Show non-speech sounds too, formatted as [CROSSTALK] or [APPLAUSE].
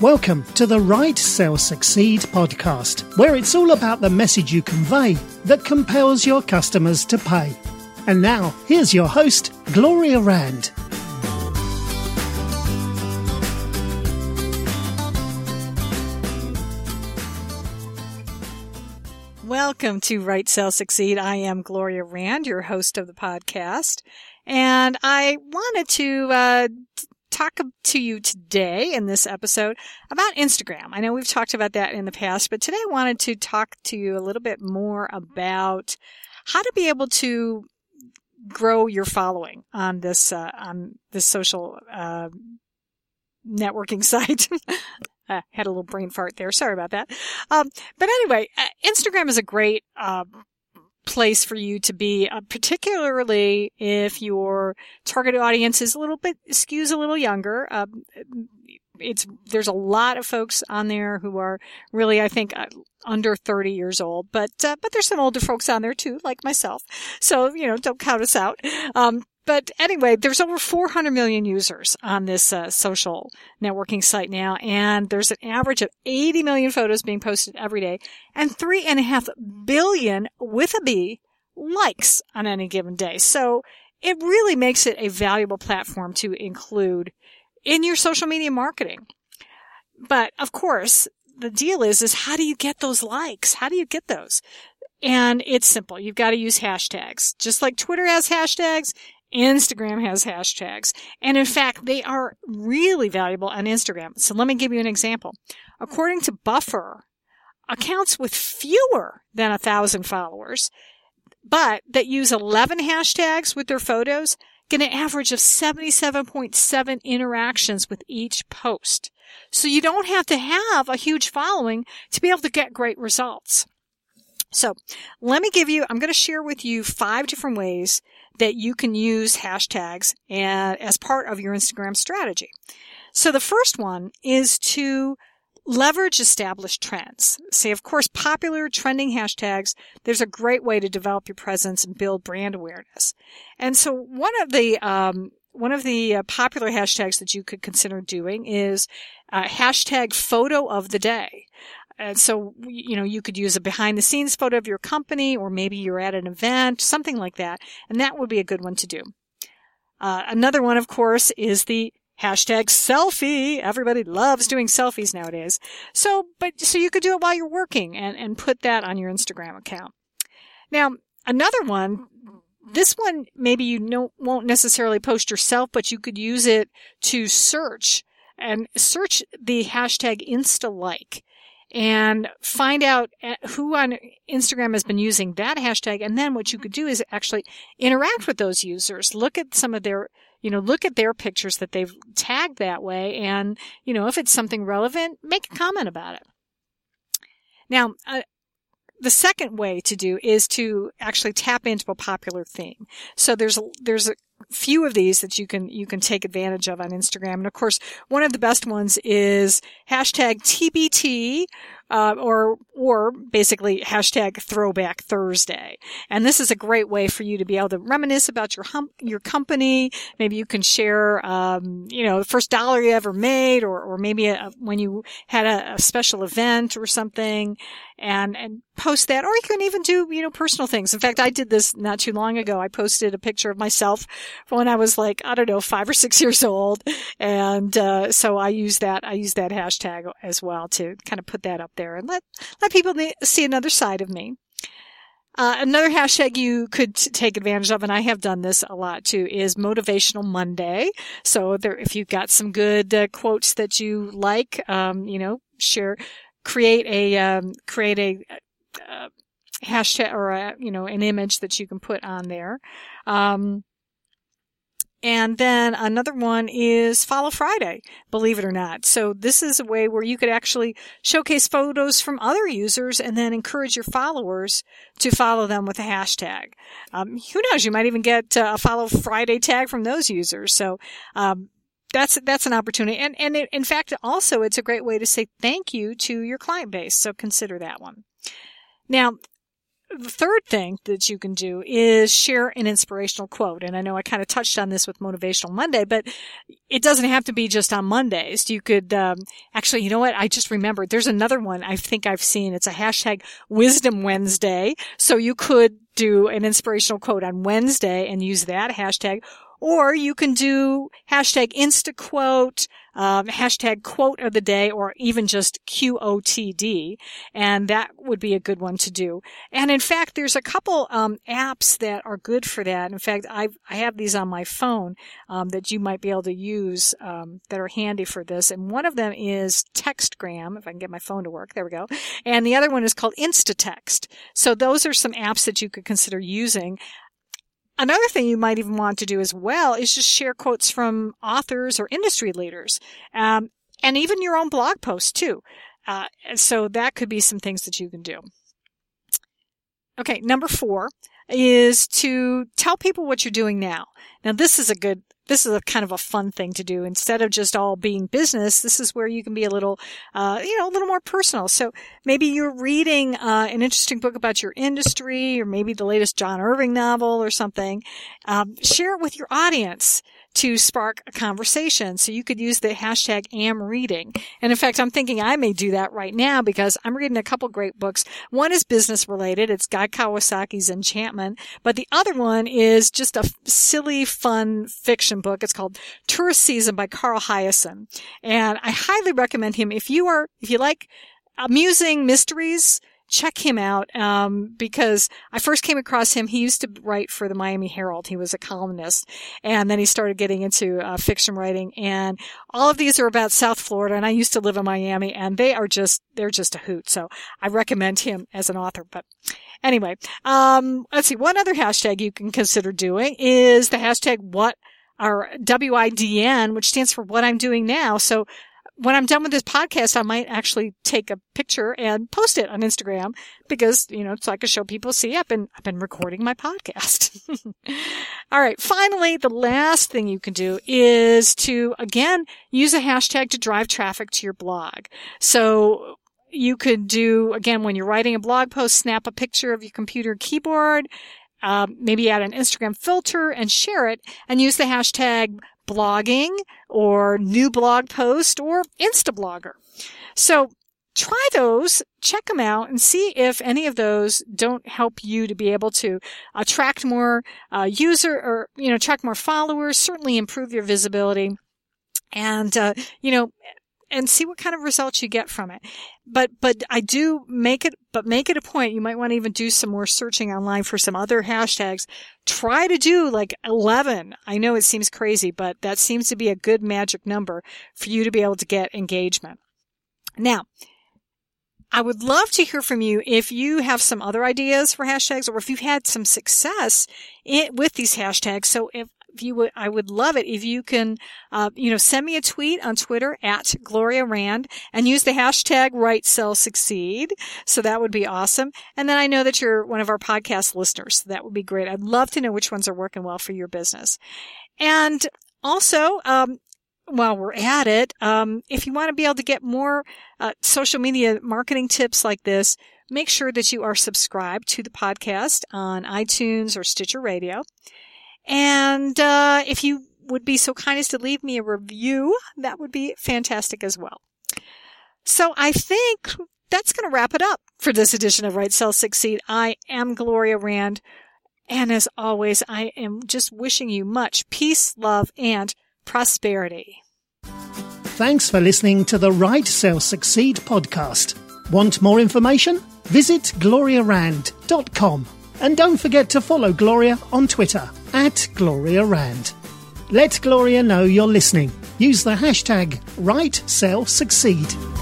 Welcome to the Write Sell Succeed podcast, where it's all about the message you convey that compels your customers to pay. And now, here's your host, Gloria Rand. Welcome to Write Sell Succeed. I am Gloria Rand, your host of the podcast. And I wanted to uh, talk to you today in this episode about Instagram. I know we've talked about that in the past, but today I wanted to talk to you a little bit more about how to be able to grow your following on this uh, on this social uh, networking [LAUGHS] site. I had a little brain fart there. Sorry about that. Um, but anyway, uh, Instagram is a great uh, place for you to be, uh, particularly if your target audience is a little bit skews a little younger. Um, it's there's a lot of folks on there who are really, I think, uh, under 30 years old, but uh, but there's some older folks on there too, like myself. So you know, don't count us out. Um, but anyway, there's over 400 million users on this uh, social networking site now, and there's an average of 80 million photos being posted every day, and three and a half billion with a B likes on any given day. So it really makes it a valuable platform to include in your social media marketing. But of course, the deal is, is how do you get those likes? How do you get those? And it's simple. You've got to use hashtags. Just like Twitter has hashtags, Instagram has hashtags. And in fact, they are really valuable on Instagram. So let me give you an example. According to Buffer, accounts with fewer than a thousand followers, but that use 11 hashtags with their photos get an average of 77.7 interactions with each post. So you don't have to have a huge following to be able to get great results. So let me give you, I'm going to share with you five different ways that you can use hashtags as part of your Instagram strategy. So the first one is to leverage established trends. Say, of course, popular trending hashtags. There's a great way to develop your presence and build brand awareness. And so one of the, um, one of the uh, popular hashtags that you could consider doing is uh, hashtag photo of the day. And so, you know, you could use a behind the scenes photo of your company, or maybe you're at an event, something like that. And that would be a good one to do. Uh, another one, of course, is the hashtag selfie. Everybody loves doing selfies nowadays. So, but, so you could do it while you're working and, and put that on your Instagram account. Now, another one, this one, maybe you know, won't necessarily post yourself, but you could use it to search and search the hashtag Insta like and find out uh, who on Instagram has been using that hashtag. And then what you could do is actually interact with those users, look at some of their, you know, look at their pictures that they've tagged that way. And, you know, if it's something relevant, make a comment about it. Now, uh, the second way to do is to actually tap into a popular theme. So there's there's a few of these that you can you can take advantage of on Instagram, and of course, one of the best ones is hashtag TBT uh, or or basically hashtag Throwback Thursday. And this is a great way for you to be able to reminisce about your your company. Maybe you can share, um, you know, the first dollar you ever made, or or maybe a, when you had a, a special event or something, and and post that. Or you can even do you know personal things. In fact, I did this not too long ago. I posted a picture of myself when I was like I don't know five or six [LAUGHS] years old, and uh, so I use that I use that hashtag as well to kind of put that up there and let, let people see another side of me. Uh, another hashtag you could t- take advantage of, and I have done this a lot too, is Motivational Monday. So there, if you've got some good uh, quotes that you like, um, you know, share, create a, um, create a, uh, hashtag or a, you know, an image that you can put on there. Um, and then another one is Follow Friday, believe it or not. So this is a way where you could actually showcase photos from other users and then encourage your followers to follow them with a hashtag. Um, who knows? You might even get uh, a Follow Friday tag from those users. So, um, that's that's an opportunity, and and it, in fact, also it's a great way to say thank you to your client base. So consider that one. Now, the third thing that you can do is share an inspirational quote. And I know I kind of touched on this with Motivational Monday, but it doesn't have to be just on Mondays. You could, um, actually, you know what? I just remembered there's another one I think I've seen. It's a hashtag Wisdom Wednesday. So you could do an inspirational quote on Wednesday and use that hashtag. Or you can do hashtag Insta InstaQuote, um, hashtag quote of the day, or even just QOTD. And that would be a good one to do. And in fact, there's a couple um, apps that are good for that. In fact, I I have these on my phone um, that you might be able to use um, that are handy for this. And one of them is Textgram, if I can get my phone to work. There we go. And the other one is called InstaText. So those are some apps that you could consider using. Another thing you might even want to do as well is just share quotes from authors or industry leaders, um, and even your own blog posts too. Uh, so that could be some things that you can do. Okay, number four is to tell people what you're doing now. Now, this is a good this is a kind of a fun thing to do. Instead of just all being business, this is where you can be a little, uh, you know, a little more personal. So maybe you're reading uh, an interesting book about your industry, or maybe the latest John Irving novel or something. Um, share it with your audience to spark a conversation. So you could use the hashtag am reading. And in fact, I'm thinking I may do that right now because I'm reading a couple great books. One is business related. It's Guy Kawasaki's Enchantment, but the other one is just a silly, fun fiction book. It's called Tourist Season by Carl Hiaasen. And I highly recommend him if you are, if you like amusing mysteries, check him out um, because I first came across him. He used to write for the Miami Herald. He was a columnist, and then he started getting into uh, fiction writing. And all of these are about South Florida. And I used to live in Miami, and they are just they're just a hoot. So I recommend him as an author. But anyway, um, let's see. One other hashtag you can consider doing is the hashtag what or WIDN, which stands for what I'm doing now. So when I'm done with this podcast, I might actually take a picture and post it on Instagram because, you know, so I can show people, see, I've been, I've been recording my podcast. [LAUGHS] All right. Finally, the last thing you can do is to, again, use a hashtag to drive traffic to your blog. So you could do, again, when you're writing a blog post, snap a picture of your computer keyboard, um, maybe add an Instagram filter and share it and use the hashtag blogging or new blog post or Instablogger. So try those, check them out and see if any of those don't help you to be able to attract more uh, user or, you know, attract more followers, certainly improve your visibility and, uh, you know, and see what kind of results you get from it. But, but I do make it, but make it a point. You might want to even do some more searching online for some other hashtags. Try to do like 11. I know it seems crazy, but that seems to be a good magic number for you to be able to get engagement. Now, I would love to hear from you if you have some other ideas for hashtags or if you've had some success in, with these hashtags. So if if you would, I would love it if you can, uh, you know, send me a tweet on Twitter at Gloria Rand and use the hashtag Write Sell Succeed. So that would be awesome. And then I know that you're one of our podcast listeners. So that would be great. I'd love to know which ones are working well for your business. And also, um, while we're at it, um, if you want to be able to get more uh, social media marketing tips like this, make sure that you are subscribed to the podcast on iTunes or Stitcher Radio. And uh, if you would be so kind as to leave me a review, that would be fantastic as well. So I think that's going to wrap it up for this edition of Write Sell Succeed. I am Gloria Rand. And as always, I am just wishing you much peace, love, and prosperity. Thanks for listening to the Write Sell Succeed podcast. Want more information? Visit gloriarand.com. And don't forget to follow Gloria on Twitter at Gloria Rand. Let Gloria know you're listening. Use the hashtag WriteSellSucceed.